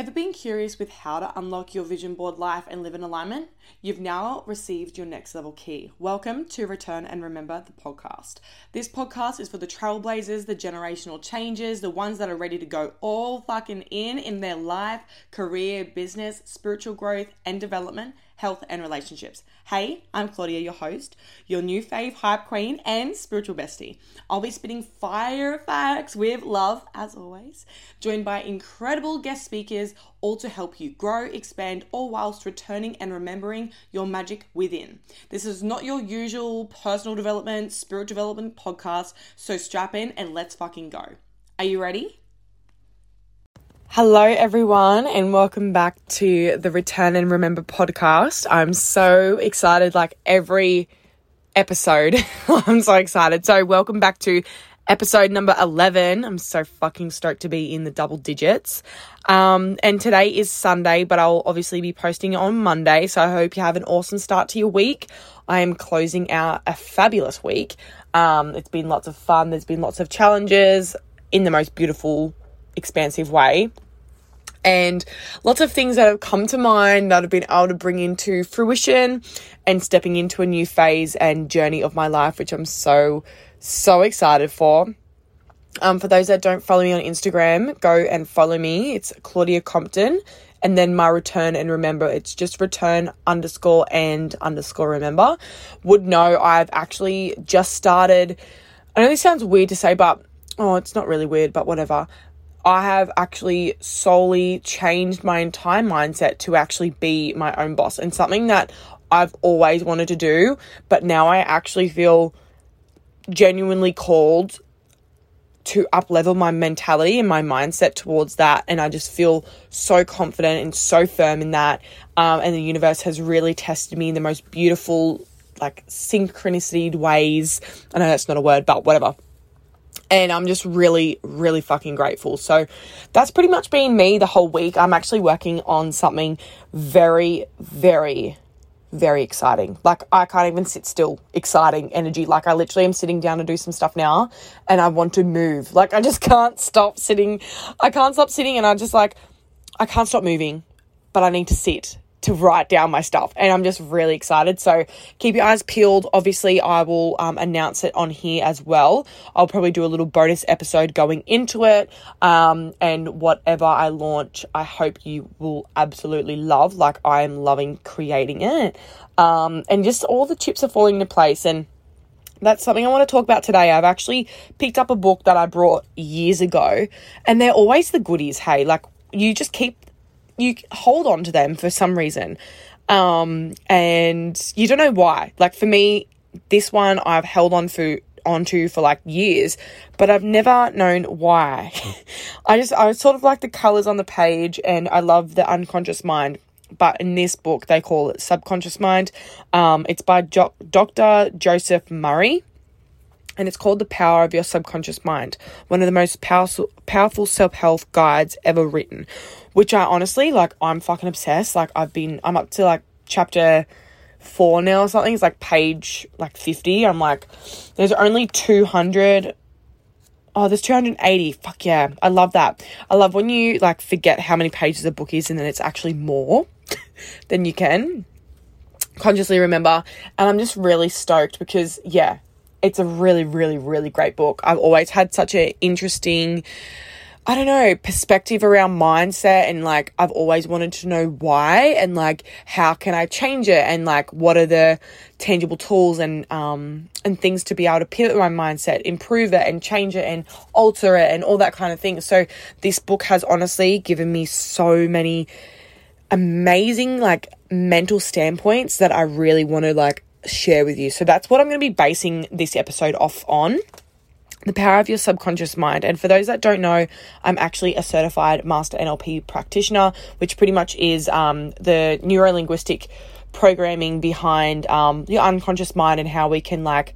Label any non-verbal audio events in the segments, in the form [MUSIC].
Ever been curious with how to unlock your vision board life and live in alignment? You've now received your next level key. Welcome to Return and Remember the podcast. This podcast is for the trailblazers, the generational changes, the ones that are ready to go all fucking in in their life, career, business, spiritual growth, and development health, and relationships. Hey, I'm Claudia, your host, your new fave hype queen and spiritual bestie. I'll be spitting fire facts with love, as always, joined by incredible guest speakers, all to help you grow, expand, all whilst returning and remembering your magic within. This is not your usual personal development, spirit development podcast, so strap in and let's fucking go. Are you ready? Hello, everyone, and welcome back to the Return and Remember podcast. I'm so excited, like every episode. [LAUGHS] I'm so excited. So, welcome back to episode number 11. I'm so fucking stoked to be in the double digits. Um, and today is Sunday, but I'll obviously be posting on Monday. So, I hope you have an awesome start to your week. I am closing out a fabulous week. Um, it's been lots of fun, there's been lots of challenges in the most beautiful expansive way. And lots of things that have come to mind that I've been able to bring into fruition and stepping into a new phase and journey of my life, which I'm so, so excited for. Um, for those that don't follow me on Instagram, go and follow me. It's Claudia Compton. And then my return and remember, it's just return underscore and underscore remember. Would know I've actually just started. I know this sounds weird to say, but oh, it's not really weird, but whatever. I have actually solely changed my entire mindset to actually be my own boss and something that I've always wanted to do, but now I actually feel genuinely called to up level my mentality and my mindset towards that. And I just feel so confident and so firm in that. Um, and the universe has really tested me in the most beautiful, like synchronicity ways. I know that's not a word, but whatever and I'm just really, really fucking grateful. So that's pretty much been me the whole week. I'm actually working on something very, very, very exciting. Like I can't even sit still. Exciting energy. Like I literally am sitting down to do some stuff now and I want to move. Like I just [LAUGHS] can't stop sitting. I can't stop sitting and I just like I can't stop moving, but I need to sit to write down my stuff and I'm just really excited. So keep your eyes peeled. Obviously, I will um, announce it on here as well. I'll probably do a little bonus episode going into it. Um, and whatever I launch, I hope you will absolutely love. Like I am loving creating it. Um, and just all the chips are falling into place. And that's something I want to talk about today. I've actually picked up a book that I brought years ago, and they're always the goodies. Hey, like you just keep you hold on to them for some reason. Um, and you don't know why. Like for me, this one I've held on for onto for like years, but I've never known why. [LAUGHS] I just I sort of like the colors on the page and I love the unconscious mind. But in this book, they call it subconscious mind. Um, it's by jo- Dr. Joseph Murray and it's called The Power of Your Subconscious Mind, one of the most powerful powerful self-help guides ever written, which I honestly like I'm fucking obsessed. Like I've been I'm up to like chapter 4 now or something. It's like page like 50. I'm like there's only 200 Oh, there's 280. Fuck yeah. I love that. I love when you like forget how many pages a book is and then it's actually more [LAUGHS] than you can consciously remember. And I'm just really stoked because yeah, it's a really, really, really great book. I've always had such an interesting, I don't know, perspective around mindset and like I've always wanted to know why and like how can I change it and like what are the tangible tools and um and things to be able to pivot my mindset, improve it and change it and alter it and all that kind of thing. So this book has honestly given me so many amazing like mental standpoints that I really want to like share with you. So that's what I'm going to be basing this episode off on the power of your subconscious mind. And for those that don't know, I'm actually a certified master NLP practitioner, which pretty much is um, the neuro linguistic programming behind um, your unconscious mind and how we can like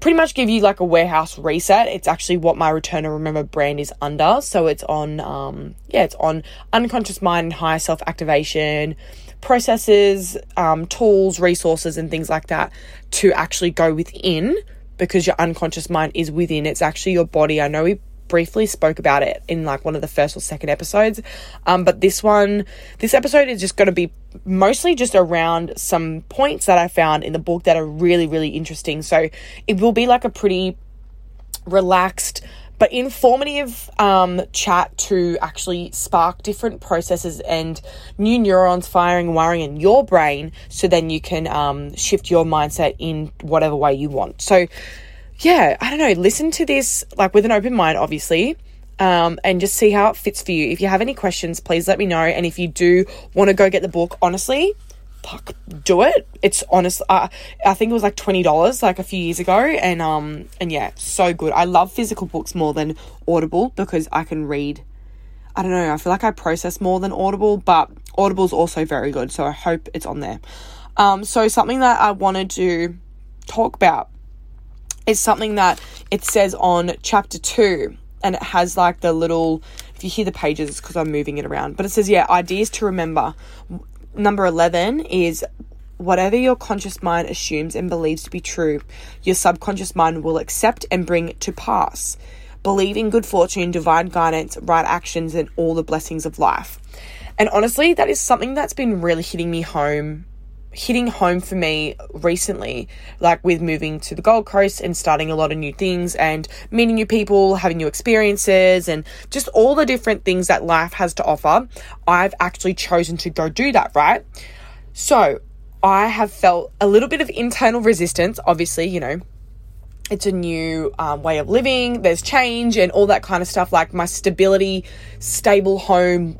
pretty much give you like a warehouse reset. It's actually what my Return and Remember brand is under. So it's on, um, yeah, it's on unconscious mind and higher self activation processes, um, tools, resources, and things like that to actually go within because your unconscious mind is within. It's actually your body. I know we briefly spoke about it in like one of the first or second episodes. Um, but this one, this episode is just going to be mostly just around some points that I found in the book that are really, really interesting. So it will be like a pretty relaxed, but informative um, chat to actually spark different processes and new neurons firing wiring in your brain so then you can um, shift your mindset in whatever way you want. So, yeah, I don't know, listen to this like with an open mind, obviously. Um, and just see how it fits for you. If you have any questions, please let me know. And if you do want to go get the book, honestly, fuck, do it. It's honest. Uh, I think it was like twenty dollars like a few years ago, and um and yeah, so good. I love physical books more than Audible because I can read. I don't know. I feel like I process more than Audible, but Audible's also very good. So I hope it's on there. Um, so something that I wanted to talk about is something that it says on chapter two, and it has like the little. If you hear the pages, because I'm moving it around, but it says yeah, ideas to remember number 11 is whatever your conscious mind assumes and believes to be true, your subconscious mind will accept and bring to pass. Believe in good fortune, divine guidance, right actions, and all the blessings of life. And honestly, that is something that's been really hitting me home, hitting home for me recently, like with moving to the Gold Coast and starting a lot of new things and meeting new people, having new experiences, and just all the different things that life has to offer. I've actually chosen to go do that, right? So I have felt a little bit of internal resistance, obviously, you know. It's a new um, way of living, there's change and all that kind of stuff. Like my stability, stable home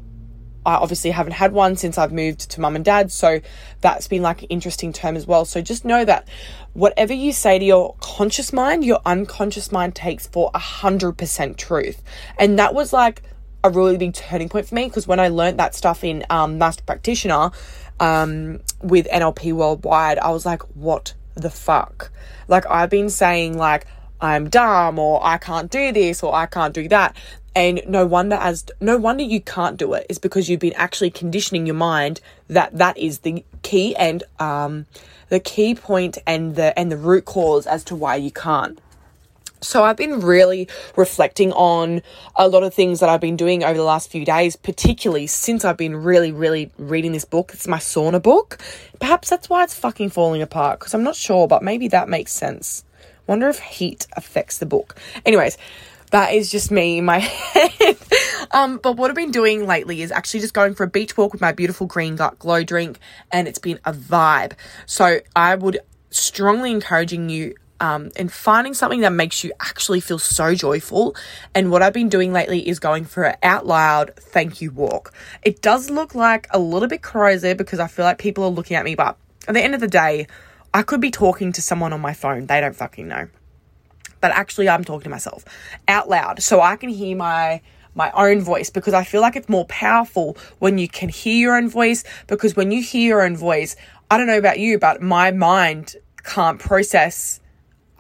I obviously haven't had one since I've moved to mum and dad. So that's been like an interesting term as well. So just know that whatever you say to your conscious mind, your unconscious mind takes for a hundred percent truth. And that was like a really big turning point for me because when I learned that stuff in um, master practitioner um, with NLP worldwide, I was like, what the fuck? Like I've been saying like I'm dumb or I can't do this or I can't do that. And no wonder as no wonder you can't do it is because you've been actually conditioning your mind that that is the key and um, the key point and the and the root cause as to why you can't. So I've been really reflecting on a lot of things that I've been doing over the last few days, particularly since I've been really, really reading this book. It's my sauna book. Perhaps that's why it's fucking falling apart because I'm not sure, but maybe that makes sense. Wonder if heat affects the book. Anyways, that is just me in my [LAUGHS] head. um, but what I've been doing lately is actually just going for a beach walk with my beautiful green gut glow drink, and it's been a vibe. So I would strongly encouraging you um, and finding something that makes you actually feel so joyful. And what I've been doing lately is going for an out loud thank you walk. It does look like a little bit crazy because I feel like people are looking at me, but at the end of the day, I could be talking to someone on my phone. They don't fucking know but actually I'm talking to myself out loud so I can hear my my own voice because I feel like it's more powerful when you can hear your own voice because when you hear your own voice I don't know about you but my mind can't process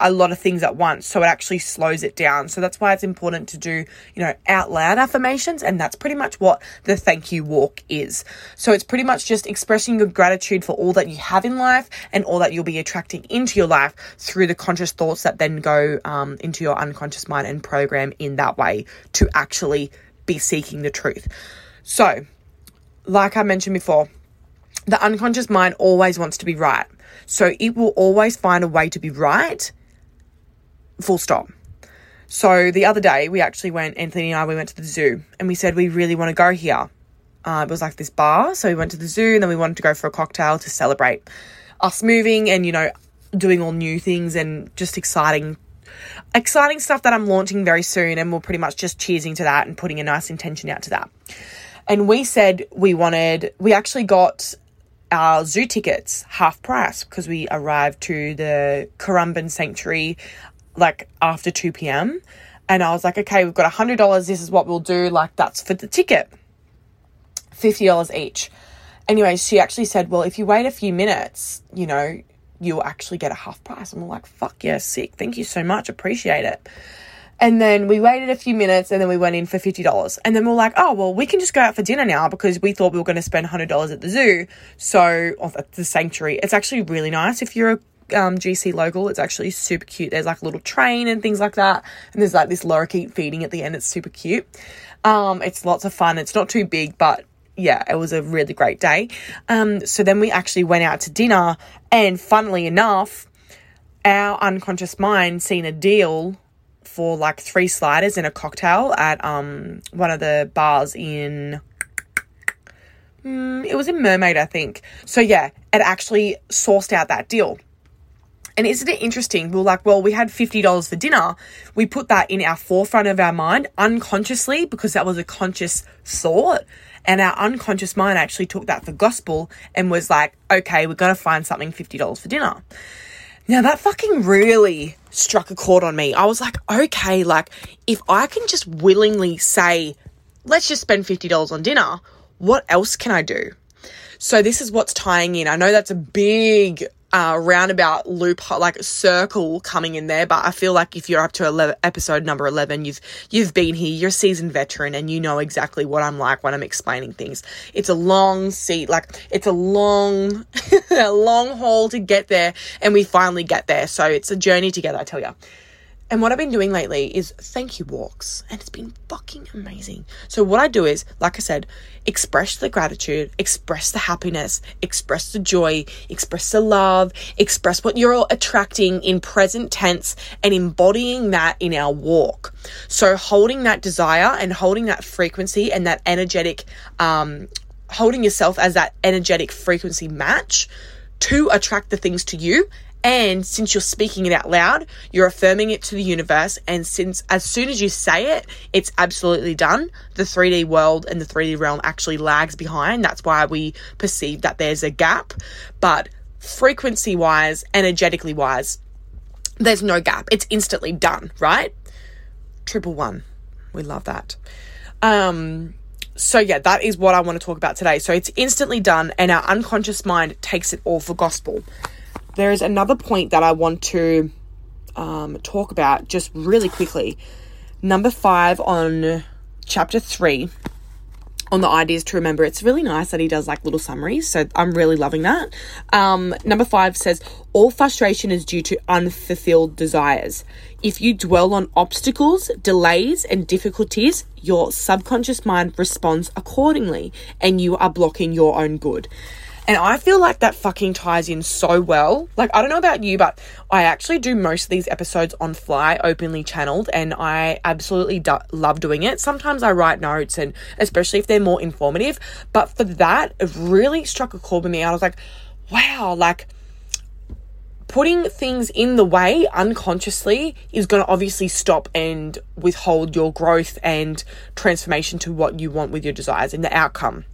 a lot of things at once. So it actually slows it down. So that's why it's important to do, you know, out loud affirmations. And that's pretty much what the thank you walk is. So it's pretty much just expressing your gratitude for all that you have in life and all that you'll be attracting into your life through the conscious thoughts that then go um, into your unconscious mind and program in that way to actually be seeking the truth. So, like I mentioned before, the unconscious mind always wants to be right. So it will always find a way to be right full stop. So the other day, we actually went, Anthony and I, we went to the zoo and we said we really want to go here. Uh, it was like this bar. So we went to the zoo and then we wanted to go for a cocktail to celebrate us moving and, you know, doing all new things and just exciting, exciting stuff that I'm launching very soon. And we're pretty much just cheersing to that and putting a nice intention out to that. And we said we wanted, we actually got our zoo tickets half price because we arrived to the Currumbin Sanctuary like after 2 p.m. And I was like, okay, we've got $100. This is what we'll do. Like, that's for the ticket. $50 each. Anyways, she actually said, well, if you wait a few minutes, you know, you'll actually get a half price. And we're like, fuck yeah, sick. Thank you so much. Appreciate it. And then we waited a few minutes and then we went in for $50. And then we are like, oh, well, we can just go out for dinner now because we thought we were going to spend $100 at the zoo. So, the sanctuary. It's actually really nice if you're a um, GC local. It's actually super cute. There's like a little train and things like that. And there's like this lorikeet feeding at the end. It's super cute. Um, it's lots of fun. It's not too big, but yeah, it was a really great day. Um, so then we actually went out to dinner, and funnily enough, our unconscious mind seen a deal for like three sliders and a cocktail at um one of the bars in mm, it was in Mermaid, I think. So yeah, it actually sourced out that deal. And isn't it interesting? We are like, well, we had $50 for dinner. We put that in our forefront of our mind unconsciously because that was a conscious thought. And our unconscious mind actually took that for gospel and was like, okay, we're going to find something $50 for dinner. Now that fucking really struck a chord on me. I was like, okay, like if I can just willingly say, let's just spend $50 on dinner, what else can I do? So this is what's tying in. I know that's a big uh, roundabout loop, like circle coming in there. But I feel like if you're up to 11, episode number 11, you've, you've been here, you're a seasoned veteran and you know exactly what I'm like when I'm explaining things. It's a long seat, like it's a long, [LAUGHS] a long haul to get there and we finally get there. So it's a journey together, I tell you. And what I've been doing lately is thank you walks, and it's been fucking amazing. So, what I do is, like I said, express the gratitude, express the happiness, express the joy, express the love, express what you're attracting in present tense, and embodying that in our walk. So, holding that desire and holding that frequency and that energetic, um, holding yourself as that energetic frequency match to attract the things to you and since you're speaking it out loud, you're affirming it to the universe. And since as soon as you say it, it's absolutely done. The 3D world and the 3D realm actually lags behind. That's why we perceive that there's a gap. But frequency wise, energetically wise, there's no gap. It's instantly done, right? Triple one. We love that. Um, so yeah, that is what I want to talk about today. So it's instantly done, and our unconscious mind takes it all for gospel. There is another point that I want to um, talk about just really quickly. Number five on chapter three on the ideas to remember. It's really nice that he does like little summaries, so I'm really loving that. Um, number five says, All frustration is due to unfulfilled desires. If you dwell on obstacles, delays, and difficulties, your subconscious mind responds accordingly, and you are blocking your own good. And I feel like that fucking ties in so well. Like, I don't know about you, but I actually do most of these episodes on fly, openly channeled, and I absolutely do- love doing it. Sometimes I write notes, and especially if they're more informative. But for that, it really struck a chord with me. I was like, wow, like, putting things in the way unconsciously is going to obviously stop and withhold your growth and transformation to what you want with your desires and the outcome.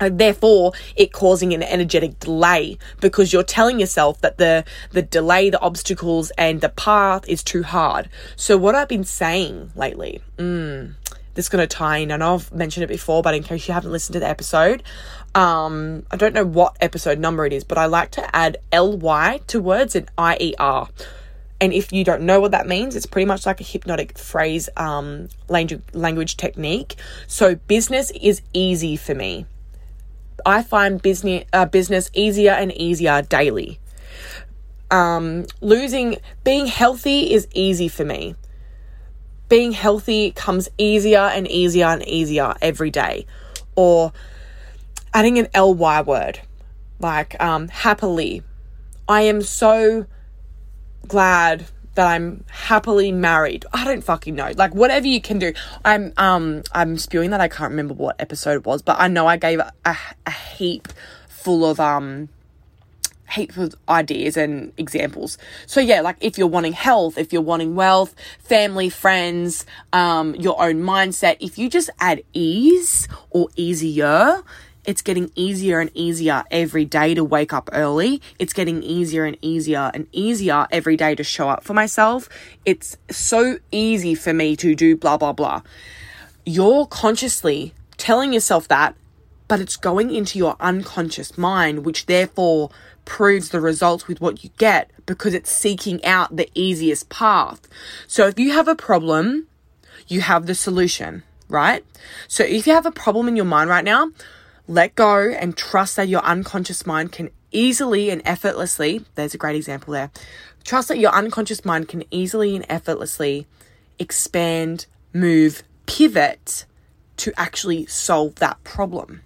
And therefore it causing an energetic delay because you're telling yourself that the the delay the obstacles and the path is too hard so what i've been saying lately mm, this is going to tie in. I know I've mentioned it before, but in case you haven't listened to the episode, um, I don't know what episode number it is, but I like to add ly to words and ier. And if you don't know what that means, it's pretty much like a hypnotic phrase um, language language technique. So business is easy for me. I find business uh, business easier and easier daily. Um, losing, being healthy is easy for me. Being healthy comes easier and easier and easier every day. Or adding an ly word, like um, happily. I am so glad that I'm happily married. I don't fucking know. Like whatever you can do. I'm um I'm spewing that I can't remember what episode it was, but I know I gave a, a, a heap full of um heap of ideas and examples. So yeah, like if you're wanting health, if you're wanting wealth, family, friends, um, your own mindset, if you just add ease or easier, it's getting easier and easier every day to wake up early. It's getting easier and easier and easier every day to show up for myself. It's so easy for me to do blah, blah, blah. You're consciously telling yourself that, but it's going into your unconscious mind, which therefore proves the results with what you get because it's seeking out the easiest path. So if you have a problem, you have the solution, right? So if you have a problem in your mind right now, let go and trust that your unconscious mind can easily and effortlessly, there's a great example there. Trust that your unconscious mind can easily and effortlessly expand, move, pivot to actually solve that problem.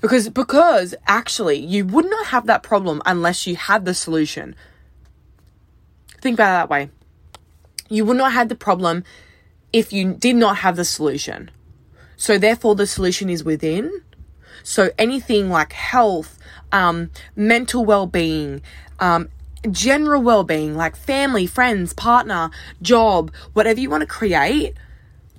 Because because actually you would not have that problem unless you had the solution. Think about it that way. You would not have the problem if you did not have the solution. So therefore the solution is within. So anything like health, um, mental well-being, um, general well-being, like family, friends, partner, job, whatever you want to create,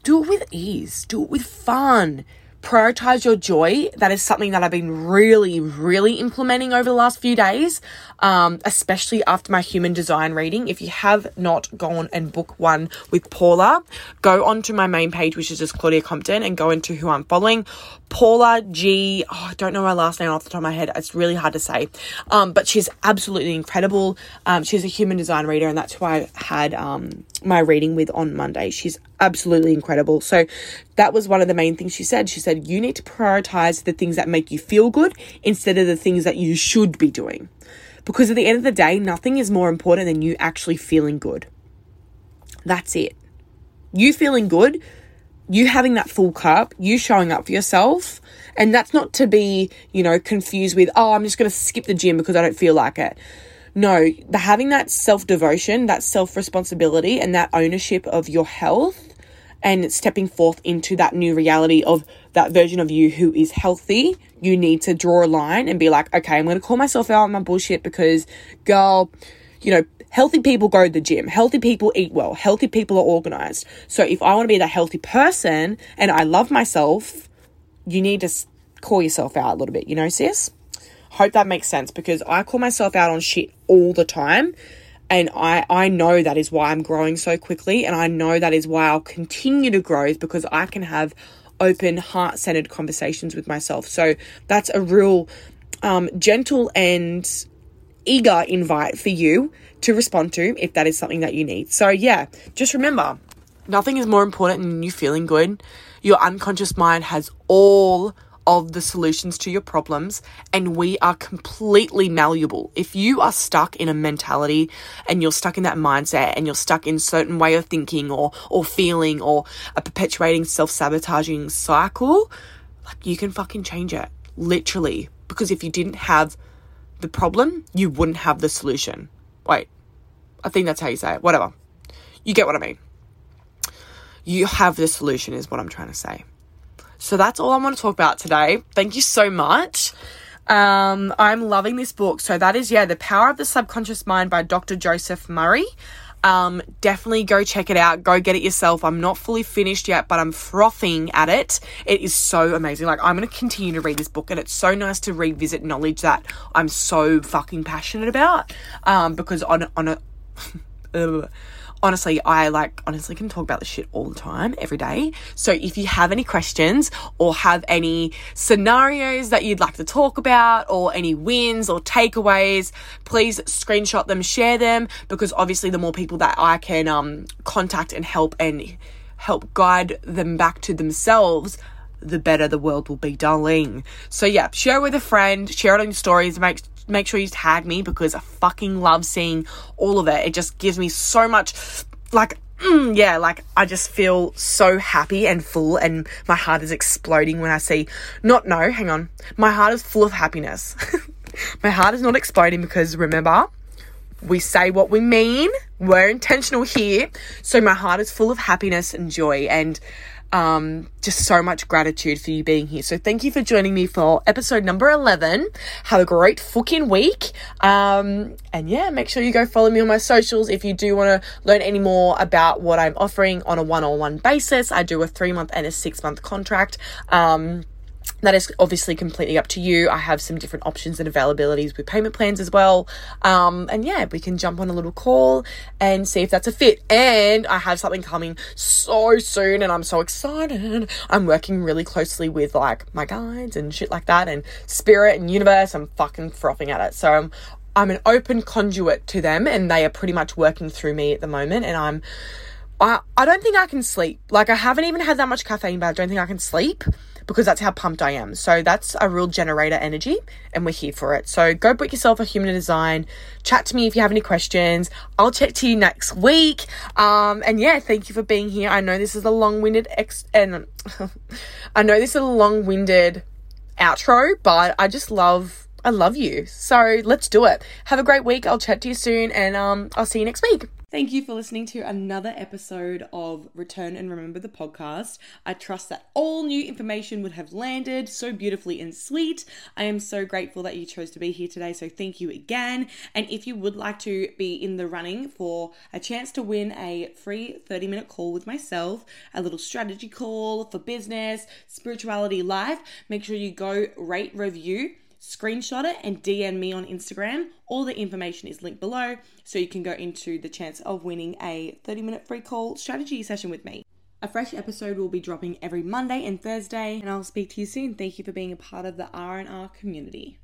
do it with ease. Do it with fun prioritize your joy. That is something that I've been really, really implementing over the last few days, um, especially after my human design reading. If you have not gone and book one with Paula, go onto my main page, which is just Claudia Compton, and go into who I'm following. Paula G. Oh, I don't know her last name off the top of my head. It's really hard to say. Um, but she's absolutely incredible. Um, she's a human design reader, and that's who I had um, my reading with on Monday. She's absolutely incredible. So that was one of the main things she said. She said, you need to prioritize the things that make you feel good instead of the things that you should be doing. Because at the end of the day, nothing is more important than you actually feeling good. That's it. You feeling good you having that full cup, you showing up for yourself. And that's not to be, you know, confused with, oh, I'm just going to skip the gym because I don't feel like it. No, the having that self devotion, that self responsibility, and that ownership of your health and stepping forth into that new reality of that version of you who is healthy, you need to draw a line and be like, okay, I'm going to call myself out on my bullshit because, girl, you know, healthy people go to the gym, healthy people eat well, healthy people are organized. So if I want to be that healthy person and I love myself, you need to call yourself out a little bit, you know, sis? Hope that makes sense because I call myself out on shit all the time. And I, I know that is why I'm growing so quickly. And I know that is why I'll continue to grow is because I can have open, heart centered conversations with myself. So that's a real um, gentle and eager invite for you to respond to if that is something that you need. So, yeah, just remember nothing is more important than you feeling good. Your unconscious mind has all of the solutions to your problems, and we are completely malleable. If you are stuck in a mentality and you're stuck in that mindset and you're stuck in certain way of thinking or or feeling or a perpetuating self-sabotaging cycle, like you can fucking change it. Literally. Because if you didn't have the problem, you wouldn't have the solution. Wait, I think that's how you say it. Whatever. You get what I mean. You have the solution, is what I'm trying to say. So that's all I want to talk about today. Thank you so much. Um, I'm loving this book. So that is, yeah, The Power of the Subconscious Mind by Dr. Joseph Murray. Um, definitely go check it out. Go get it yourself. I'm not fully finished yet, but I'm frothing at it. It is so amazing. Like, I'm going to continue to read this book, and it's so nice to revisit knowledge that I'm so fucking passionate about. Um, because on, on a, [LAUGHS] honestly, I like honestly can talk about this shit all the time, every day. So if you have any questions or have any scenarios that you'd like to talk about or any wins or takeaways, please screenshot them, share them, because obviously the more people that I can um, contact and help and help guide them back to themselves, the better the world will be, darling. So yeah, share with a friend, share it on your stories, make make sure you tag me because I fucking love seeing all of it. It just gives me so much, like, mm, yeah, like I just feel so happy and full, and my heart is exploding when I see. Not, no, hang on. My heart is full of happiness. [LAUGHS] my heart is not exploding because remember, we say what we mean. We're intentional here. So my heart is full of happiness and joy. And um, just so much gratitude for you being here. So thank you for joining me for episode number 11. Have a great fucking week. Um, and yeah, make sure you go follow me on my socials if you do want to learn any more about what I'm offering on a one on one basis. I do a three month and a six month contract. Um, that is obviously completely up to you. I have some different options and availabilities with payment plans as well. Um, and yeah, we can jump on a little call and see if that's a fit. And I have something coming so soon and I'm so excited. I'm working really closely with like my guides and shit like that and spirit and universe. I'm fucking frothing at it. So I'm, I'm an open conduit to them and they are pretty much working through me at the moment. And I'm, I, I don't think I can sleep. Like I haven't even had that much caffeine, but I don't think I can sleep because that's how pumped I am. So that's a real generator energy and we're here for it. So go book yourself a human design. Chat to me if you have any questions. I'll chat to you next week. Um, and yeah, thank you for being here. I know this is a long-winded ex and [LAUGHS] I know this is a long-winded outro, but I just love I love you. So let's do it. Have a great week. I'll chat to you soon and um, I'll see you next week. Thank you for listening to another episode of Return and Remember the podcast. I trust that all new information would have landed so beautifully and sweet. I am so grateful that you chose to be here today, so thank you again. And if you would like to be in the running for a chance to win a free 30 minute call with myself, a little strategy call for business, spirituality, life, make sure you go rate, review screenshot it and DM me on Instagram. All the information is linked below so you can go into the chance of winning a 30 minute free call strategy session with me. A fresh episode will be dropping every Monday and Thursday, and I'll speak to you soon. Thank you for being a part of the R&R community.